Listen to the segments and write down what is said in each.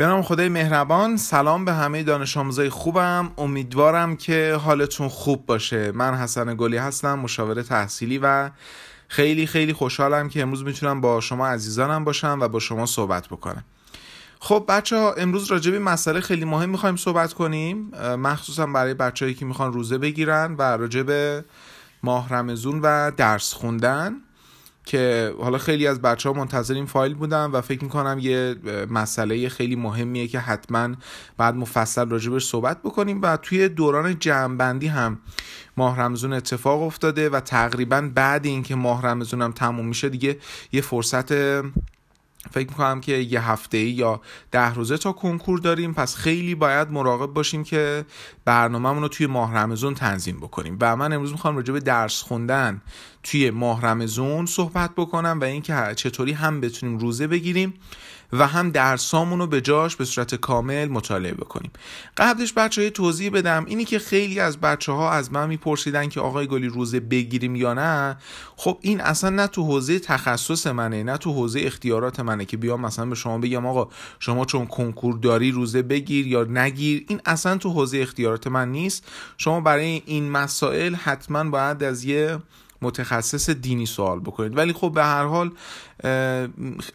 به نام خدای مهربان. سلام به همه دانش آموزای خوبم. امیدوارم که حالتون خوب باشه. من حسن گلی هستم مشاور تحصیلی و خیلی خیلی خوشحالم که امروز می‌تونم با شما عزیزانم باشم و با شما صحبت بکنم. خب بچه ها امروز راجع به مسئله خیلی مهم می‌خوایم صحبت کنیم. مخصوصا برای بچههایی که می‌خوان روزه بگیرن و راجع به ماه رمزون و درس خوندن. که حالا خیلی از بچه ها منتظر این فایل بودن و فکر می‌کنم یه مسئله خیلی مهمیه که حتما بعد مفصل راجبش صحبت بکنیم و توی دوران جمعبندی هم ماه رمزون اتفاق افتاده و تقریبا بعد اینکه ماه رمزون هم تموم میشه دیگه یه فرصت فکر می‌کنم که یه هفته یا ده روزه تا کنکور داریم. پس خیلی باید مراقب باشیم که برنامهمون رو توی ماه رمزون تنظیم بکنیم. و من امروز می‌خوام راجع به درس خوندن توی ماه رمزون صحبت بکنم و اینکه چطوری هم بتونیم روزه بگیریم و هم درسامون رو به جاش به صورت کامل مطالعه بکنیم. قبلش بچه های توضیح بدم. اینی که خیلی از بچه ها از من میپرسیدن که آقای گلی روزه بگیریم یا نه خب این اصلا نه تو حوزه تخصص منه نه تو حوزه اختیارات منه که بیام مثلا به شما بگم آقا شما چون کنکور داری روزه بگیر یا نگیر. این اصلا تو حوزه اختیارات من نیست. شما برای این مسائل حتما باید از یه متخصص دینی سوال بکنید. ولی خب به هر حال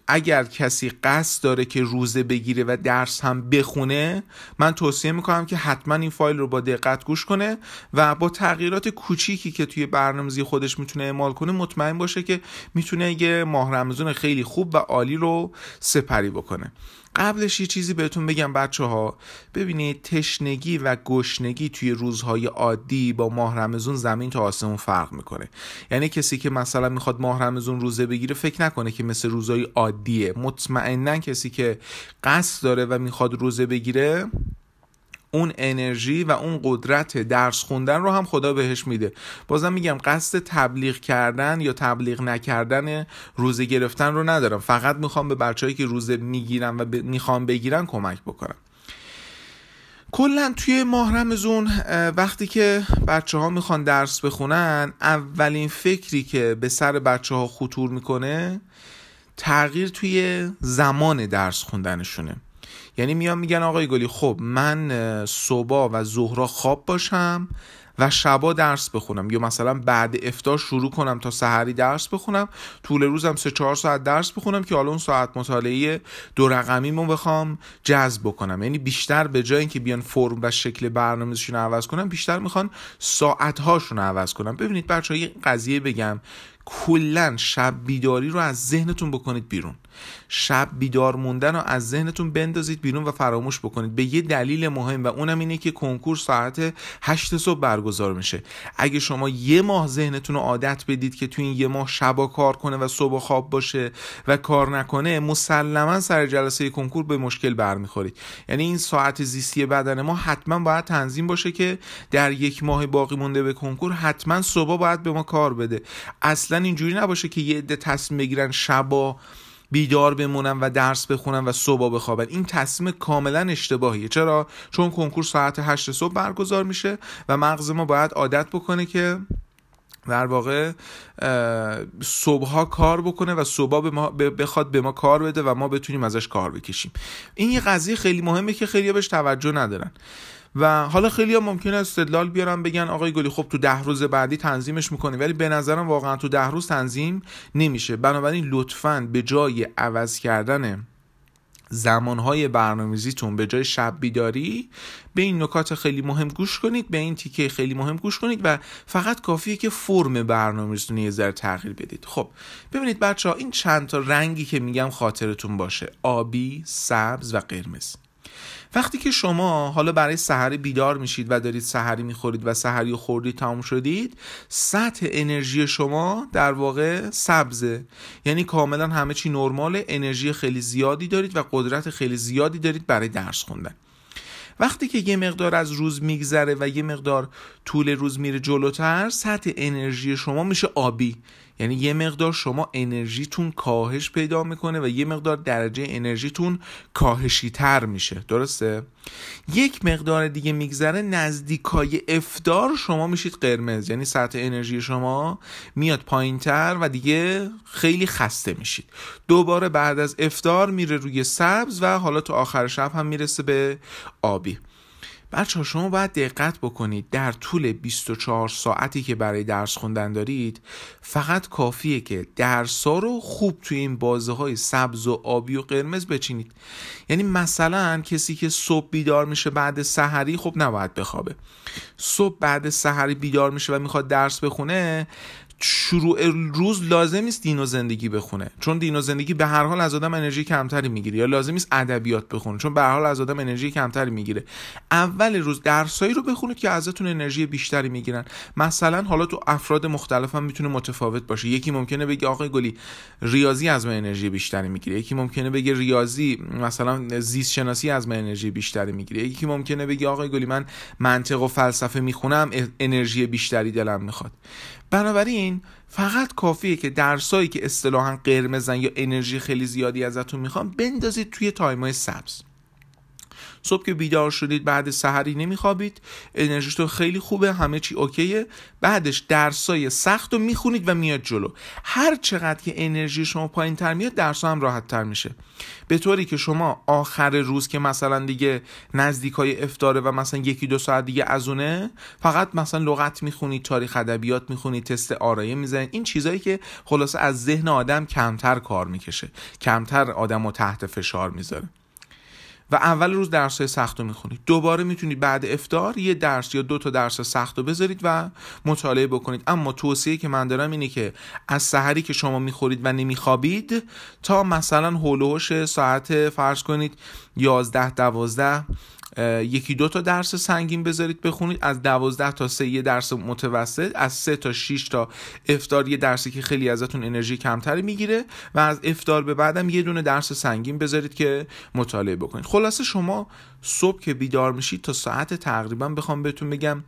اگر کسی قصد داره که روزه بگیره و درس هم بخونه من توصیه می‌کنم که حتما این فایل رو با دقت گوش کنه و با تغییرات کوچیکی که توی برنامه‌ریزی خودش می‌تونه اعمال کنه مطمئن باشه که می‌تونه یه ماه رمزون خیلی خوب و عالی رو سپری بکنه. قبلش یه چیزی بهتون بگم بچه ها ببینید تشنگی و گشنگی توی روزهای عادی با ماه رمزون زمین تا آسمون فرق می‌کنه. یعنی کسی که مثلا می‌خواد ماه رمزون روزه بگیره فکر نکنه که مثل روزهای عادیه. مطمئنا کسی که قصد داره و می‌خواد روزه بگیره اون انرژی و اون قدرت درس خوندن رو هم خدا بهش میده. بازم میگم قصد تبلیغ کردن یا تبلیغ نکردن روزه گرفتن رو ندارم. فقط می‌خوام به بچههایی که روزه می‌گیرن و می‌خوام بگیرن کمک بکنم. کلا توی ماه رمزون وقتی که بچه ها می‌خوان درس بخونن اولین فکری که به سر بچه ها خطور می‌کنه تغییر توی زمان درس خوندنشونه. یعنی میان میگن آقای گلی خب من صبح و ظهرا خواب باشم و شبا درس بخونم. یا مثلا بعد افتار شروع کنم تا سحری درس بخونم. طول روزم سه چهار ساعت درس بخونم که حالا اون ساعت مطالعه دو رقمیمو بخوام جذب بکنم. یعنی بیشتر به جای اینکه بیان فرم و شکل برنامه‌شون عوض کنم بیشتر می‌خوان ساعت هاشون عوض کنم. ببینید بچه‌ها یه قضیه بگم. کلا شب بیداری رو از ذهنتون بکنید بیرون. شب بیدار موندن رو از ذهنتون بندازید بیرون و فراموش بکنید. به یه دلیل مهم و اونم اینه که کنکور ساعت 8 صبح برگزار میشه. اگه شما یه ماه ذهنتون رو عادت بدید که تو این یه ماه شبا کار کنه و صبح خواب باشه و کار نکنه مسلما سر جلسه کنکور به مشکل برمیخورید. یعنی این ساعت زیستی بدن ما حتما باید تنظیم باشه که در یک ماه باقی مونده به کنکور حتما صبح باید به ما کار بده. اصلا اینجوری نباشه که یه عده تصمیم بگیرن شبا بیدار بمونن و درس بخونن و صبح بخوابن. این تصمیم کاملا اشتباهیه. چرا؟ چون کنکور ساعت 8 صبح برگزار میشه و مغز ما باید عادت بکنه که در واقع صبحها کار بکنه و صبح به ما بخواد به ما کار بده و ما بتونیم ازش کار بکشیم. این یه قضیه خیلی مهمه که خیلی بهش توجه ندارن. و حالا خیلی ها ممکنه استدلال بیارن بگن آقای گلی خب تو ده روز بعدی تنظیمش می‌کنی ولی به نظرم واقعا تو ده روز تنظیم نمیشه. بنابراین لطفا به جای عوض کردن زمانهای برنامه‌ریزیتون به جای شب بیداری به این نکات خیلی مهم گوش کنید به این تیکه خیلی مهم گوش کنید و فقط کافیه که فرم برنامه‌ریزیتون یه ذره تغییر بدید. خب ببینید بچه ها این چند تا رنگی که میگم خاطرتون باشه. آبی سبز و قرمز. وقتی که شما حالا برای سحری بیدار میشید و دارید سحری می‌خورید و سحری و خوردید تمام شدید سطح انرژی شما در واقع سبزه. یعنی کاملا همه چی نرماله انرژی خیلی زیادی دارید و قدرت خیلی زیادی دارید برای درس خوندن. وقتی که یه مقدار از روز میگذره و یه مقدار طول روز میره جلوتر سطح انرژی شما میشه آبی. یعنی یه مقدار شما انرژیتون کاهش پیدا می‌کنه و یه مقدار درجه انرژیتون کاهشی تر میشه. درسته؟ یک مقدار دیگه میگذره نزدیکای افتار شما میشید قرمز. یعنی سطح انرژی شما میاد پایین تر و دیگه خیلی خسته میشید. دوباره بعد از افتار میره روی سبز و حالا تو آخر شب هم می‌رسه به آبی. بچه شما باید دقت بکنید در طول 24 ساعتی که برای درس خوندن دارید فقط کافیه که درسا رو خوب توی این بازه های سبز و آبی و قرمز بچینید. یعنی مثلا کسی که صبح بیدار میشه بعد سحری خب نباید بخوابه. صبح بعد سحری بیدار میشه و می‌خواد درس بخونه شروع روز لازم نیست دین و زندگی بخونه. چون دین و زندگی به هر حال از آدم انرژی کمتری می‌گیره. یا لازم نیست ادبیات بخونه. چون به هر حال از آدم انرژی کمتری می‌گیره. اول روز درسایی رو بخونید که ازتون انرژی بیشتری می‌گیرن. مثلا حالا تو افراد مختلف هم می‌تونه متفاوت باشه. یکی ممکنه بگه آقای گلی ریاضی از من انرژی بیشتری می‌گیره. یکی ممکنه بگه ریاضی مثلا زیست شناسی از من انرژی بیشتری می‌گیره. یکی ممکنه بگه آقای گلی من منطق و فلسفه می‌خونم انرژی بیشتری دلم می‌خواد. بنابراین فقط کافیه که درسایی که اصطلاحا قرمزن یا انرژی خیلی زیادی ازتون می‌خوام بندازید توی تایمای سبز. صبح که بیدار شدید بعد سحری نمیخوابید. انرژیتون خیلی خوبه همه چی اوکیه. بعدش درسای سخت رو می‌خونید و میاد جلو. هر چقدر که انرژی شما پایین تر میاد درس هم راحت تر میشه. به طوری که شما آخر روز که مثلا دیگه نزدیک های افتاره و مثلا یکی دو ساعت دیگه از فقط مثلا لغت می‌خونید تاریخ ادبیات می‌خونید تست آرایه می‌زنید. این چیزایی که خلاصه از ذهن آدم کمتر کار می‌کشه. کمتر آدم رو تحت فشار می‌ذاره. و اول روز درس های سخت رو می‌خونید دوباره می‌تونید بعد افتار یه درس یا دو تا درس سخت رو بذارید و مطالعه بکنید. اما توصیه که من دارم اینه که از سحری که شما می‌خورید و نمیخوابید تا مثلا هولوش ساعت فرض کنید 11 12 یکی دو تا درس سنگین بذارید بخونید. از دوازده تا سه یه درس متوسط از سه تا 6 تا افتار یه درسی که خیلی ازتون انرژی کمتری می‌گیره و از افتار به بعدم یه دونه درس سنگین بذارید که مطالعه بکنید. خلاصه شما صبح که بیدار میشید تا ساعت تقریبا بخوام بهتون بگم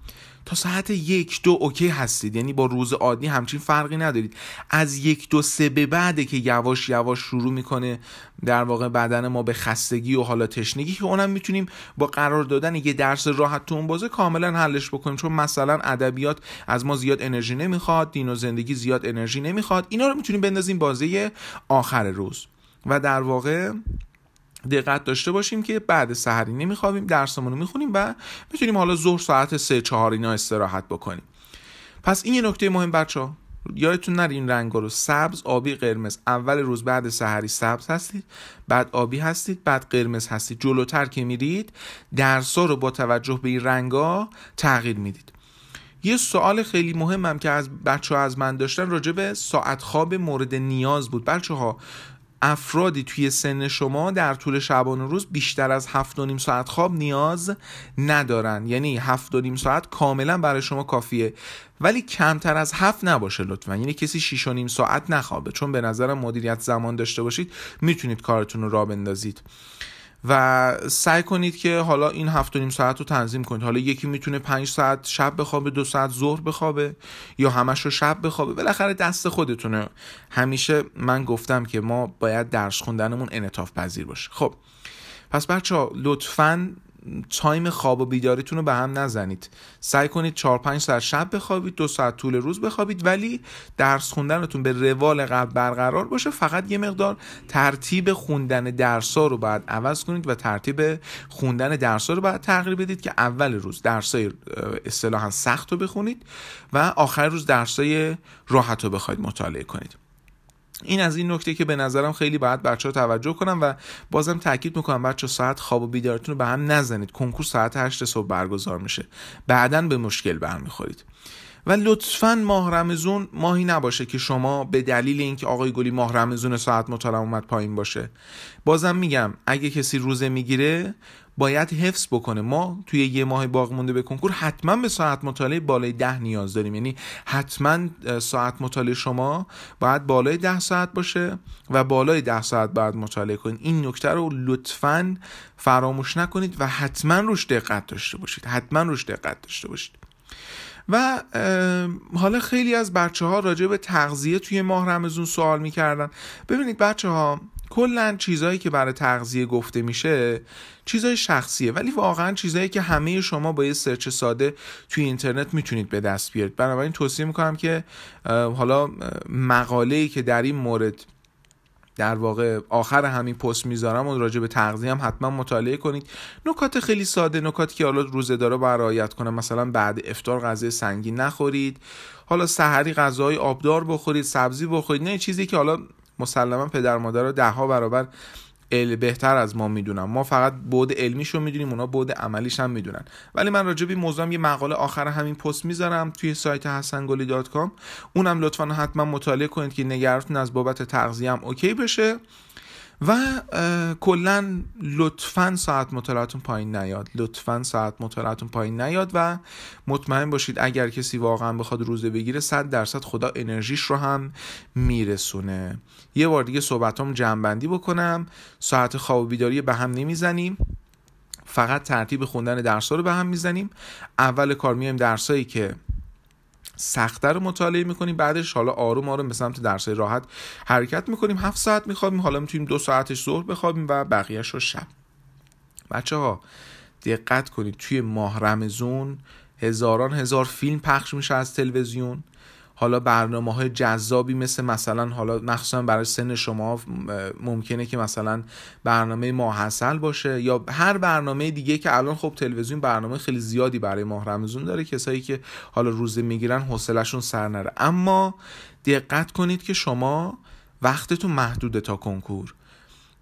تا ساعت یک دو اوکی هستید. یعنی با روز عادی همچین فرقی ندارید. از یک دو سه به بعده که یواش یواش شروع می‌کنه در واقع بدن ما به خستگی و حالا تشنگی که اونم می‌تونیم با قرار دادن یه درس راحت تو اون بازه کاملا حلش بکنیم. چون مثلا ادبیات از ما زیاد انرژی نمی‌خواد دین و زندگی زیاد انرژی نمی‌خواد. اینا رو می‌تونیم بندازیم بازه آخر روز. و در واقع دقت داشته باشیم که بعد سحری نمیخوابیم درسمون رو می‌خونیم و می‌تونیم حالا ظهر ساعت سه چهار اینا استراحت بکنیم. پس این یه نکته مهم بچه ها یادتون نره این رنگ رو. سبز آبی قرمز. اول روز بعد سحری سبز هستید بعد آبی هستید بعد قرمز هستید. جلوتر که میرید درسا رو با توجه به این رنگا تغییر می‌دید. یه سوال خیلی مهمم که از بچه ها از من داشتن راجع به ساعت خواب مورد نیاز بود. بچه ها افرادی توی سن شما در طول شبانه روز بیشتر از هفت و نیم ساعت خواب نیاز ندارن. یعنی هفت و نیم ساعت کاملا برای شما کافیه. ولی کمتر از هفت نباشه لطفا. یعنی کسی شیش و نیم ساعت نخوابه. چون به نظرم مدیریت زمان داشته باشید می‌تونید کارتون رو را بندازید. و سعی کنید که حالا این هفت و نیم ساعت رو تنظیم کنید. حالا یکی می‌تونه پنج ساعت شب بخوابه دو ساعت ظهر بخوابه یا همش رو شب بخوابه. بالاخره دست خودتونه. همیشه من گفتم که ما باید درس خوندنمون انعطاف پذیر باشه. خب پس بچه ها لطفا تایم خواب و بیداریتون رو به هم نزنید. سعی کنید 4 5 ساعت شب بخوابید دو ساعت طول روز بخوابید ولی درس خوندنتون به روال قبل برقرار باشه. فقط یه مقدار ترتیب خوندن درسا رو باید عوض کنید و ترتیب خوندن درسا رو باید تغییر بدید که اول روز درسای اصطلاحا سخت رو بخونید و آخر روز درسای راحت رو بخواید مطالعه کنید. این از این نکته که به نظرم خیلی باید بچه ها توجه کنم و بازم تاکید می‌کنم بچه ساعت خواب و بیدارتون رو به هم نزنید. کنکور ساعت 8 صبح برگزار میشه. بعدا به مشکل برمیخورید. و لطفا ماه رمزون ماهی نباشه که شما به دلیل اینکه آقای گلی ماه رمزون ساعت مطالعه اومد پایین باشه. بازم میگم اگه کسی روزه می‌گیره باید حفظ بکنه. ما توی یه ماه باقی مونده به کنکور حتما به ساعت مطالعه بالای ده نیاز داریم. یعنی حتما ساعت مطالعه شما باید بالای ده ساعت باشه و بالای ده ساعت باید مطالعه کنید این نکته رو لطفا فراموش نکنید و حتما روش دقت داشته باشید. حتما روش دقت داشته باشید. و حالا خیلی از بچه ها راجع به تغذیه توی ماه رمزون سوال می‌کردن. ببینید بچه ها کلا چیزهایی که برای تغذیه گفته میشه چیزای شخصیه ولی واقعا چیزهایی که همه شما با یه سرچ ساده توی اینترنت می‌تونید به دست بیارید. بنابراین توصیه می‌کنم که حالا مقاله‌ای که در این مورد در واقع آخر همین پست می‌ذارم و راجع به تغذیه هم حتما مطالعه کنید. نکات خیلی ساده نکاتی که حالا روزه داره با رعایت کنم. مثلا بعد افطار غذای سنگین نخورید. حالا سحری غذای آبدار بخورید سبزی بخورید نه چیزی که حالا مسلما پدر مادر رو ده ها برابر بهتر از ما می‌دونم ما فقط بود علمیش رو می‌دونیم اونا بود عملیش هم می‌دونن. ولی من راجع به موضوع یه مقاله آخر همین پست می‌ذارم توی سایت حسنگلی اونم لطفا حتما مطالعه کنید که نگرانتون از بابت تغذیه هم اوکی بشه. و کلا لطفا ساعت مطالعاتون پایین نیاد. لطفا ساعت مطالعاتون پایین نیاد و مطمئن باشید اگر کسی واقعا بخواد روزه بگیره 100 درصد خدا انرژیش رو هم میرسونه. یه بار دیگه صحبتام جمع بکنم. ساعت خواب و بیداری به هم نمی‌زنیم. فقط ترتیب خوندن درس رو به هم می‌زنیم. اول کار میایم درسایی که سختتر رو مطالعه می‌کنیم بعدش حالا آروم آروم به سمت درسای راحت حرکت می‌کنیم. هفت ساعت میخوابیم حالا می‌تونیم دو ساعتش ظهر بخوابیم و بقیهش رو شب. بچه ها دقت کنید توی ماه رمزون هزاران هزار فیلم پخش میشه از تلویزیون. حالا برنامه های جذابی مثل مثلا حالا مخصوصا برای سن شما ممکنه که مثلا برنامه ماحصل باشه یا هر برنامه دیگه که الان خب تلویزیون برنامه خیلی زیادی برای ماه رمزون داره کسایی که حالا روزه می‌گیرن حوصلهشون سر نره. اما دقت کنید که شما وقتتون محدوده تا کنکور.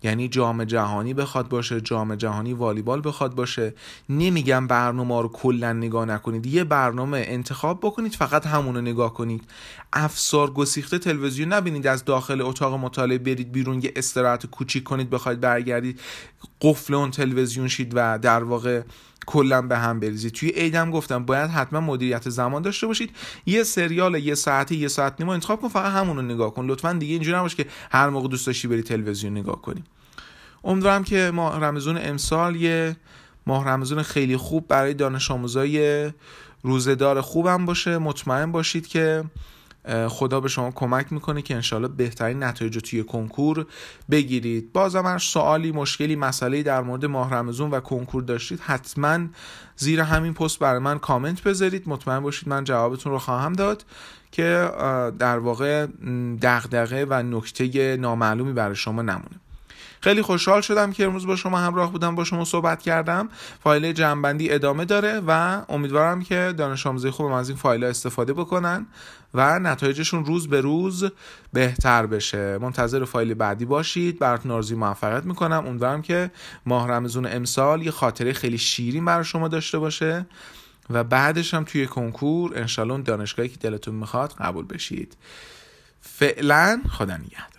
یعنی جام جهانی بخواد باشه جام جهانی والیبال بخواد باشه. نمیگم برنامه رو کلا نگاه نکنید. یه برنامه انتخاب بکنید فقط همونو نگاه کنید. افسار گسیخته تلویزیون نبینید از داخل اتاق مطالعه برید بیرون یه استراحت کوچیک کنید بخواید برگردید قفل اون تلویزیون شید و در واقع کلا به هم بریزید. توی ایدم گفتم باید حتما مدیریت زمان داشته باشید. یه سریال یه ساعتی یه ساعت نیمه انتخاب کن فقط همون رو نگاه کن. لطفا دیگه اینجوری نباشه که هر موقع دوست داشتی بری تلویزیون نگاه کنی. امیدوارم که ماه رمزون امسال یه ماه رمزون خیلی خوب برای دانش آموزای روزدار خوبم باشه. مطمئن باشید که خدا به شما کمک می‌کنه که انشالله بهترین نتایج توی کنکور بگیرید. بازم هر سوالی مشکلی مسئله در مورد ماه رمزون و کنکور داشتید حتما زیر همین پست برای من کامنت بذارید. مطمئن باشید من جوابتون رو خواهم داد که در واقع دغدغه و نکته نامعلومی برای شما نمونه. خیلی خوشحال شدم که امروز با شما همراه بودم با شما صحبت کردم. فایل جنبندی ادامه داره و امیدوارم که دانش آموزای خوبم از این فایل استفاده بکنن و نتایجشون روز به روز بهتر بشه. منتظر فایل بعدی باشید. براتون آرزوی موفقیت می‌کنم. امیدوارم که ماه رمزون امسال یه خاطره خیلی شیرین برای شما داشته باشه و بعدش هم توی کنکور انشالله دانشگاهی که دلتون می‌خواد قبول بشید. فعلا خدا نگهدار.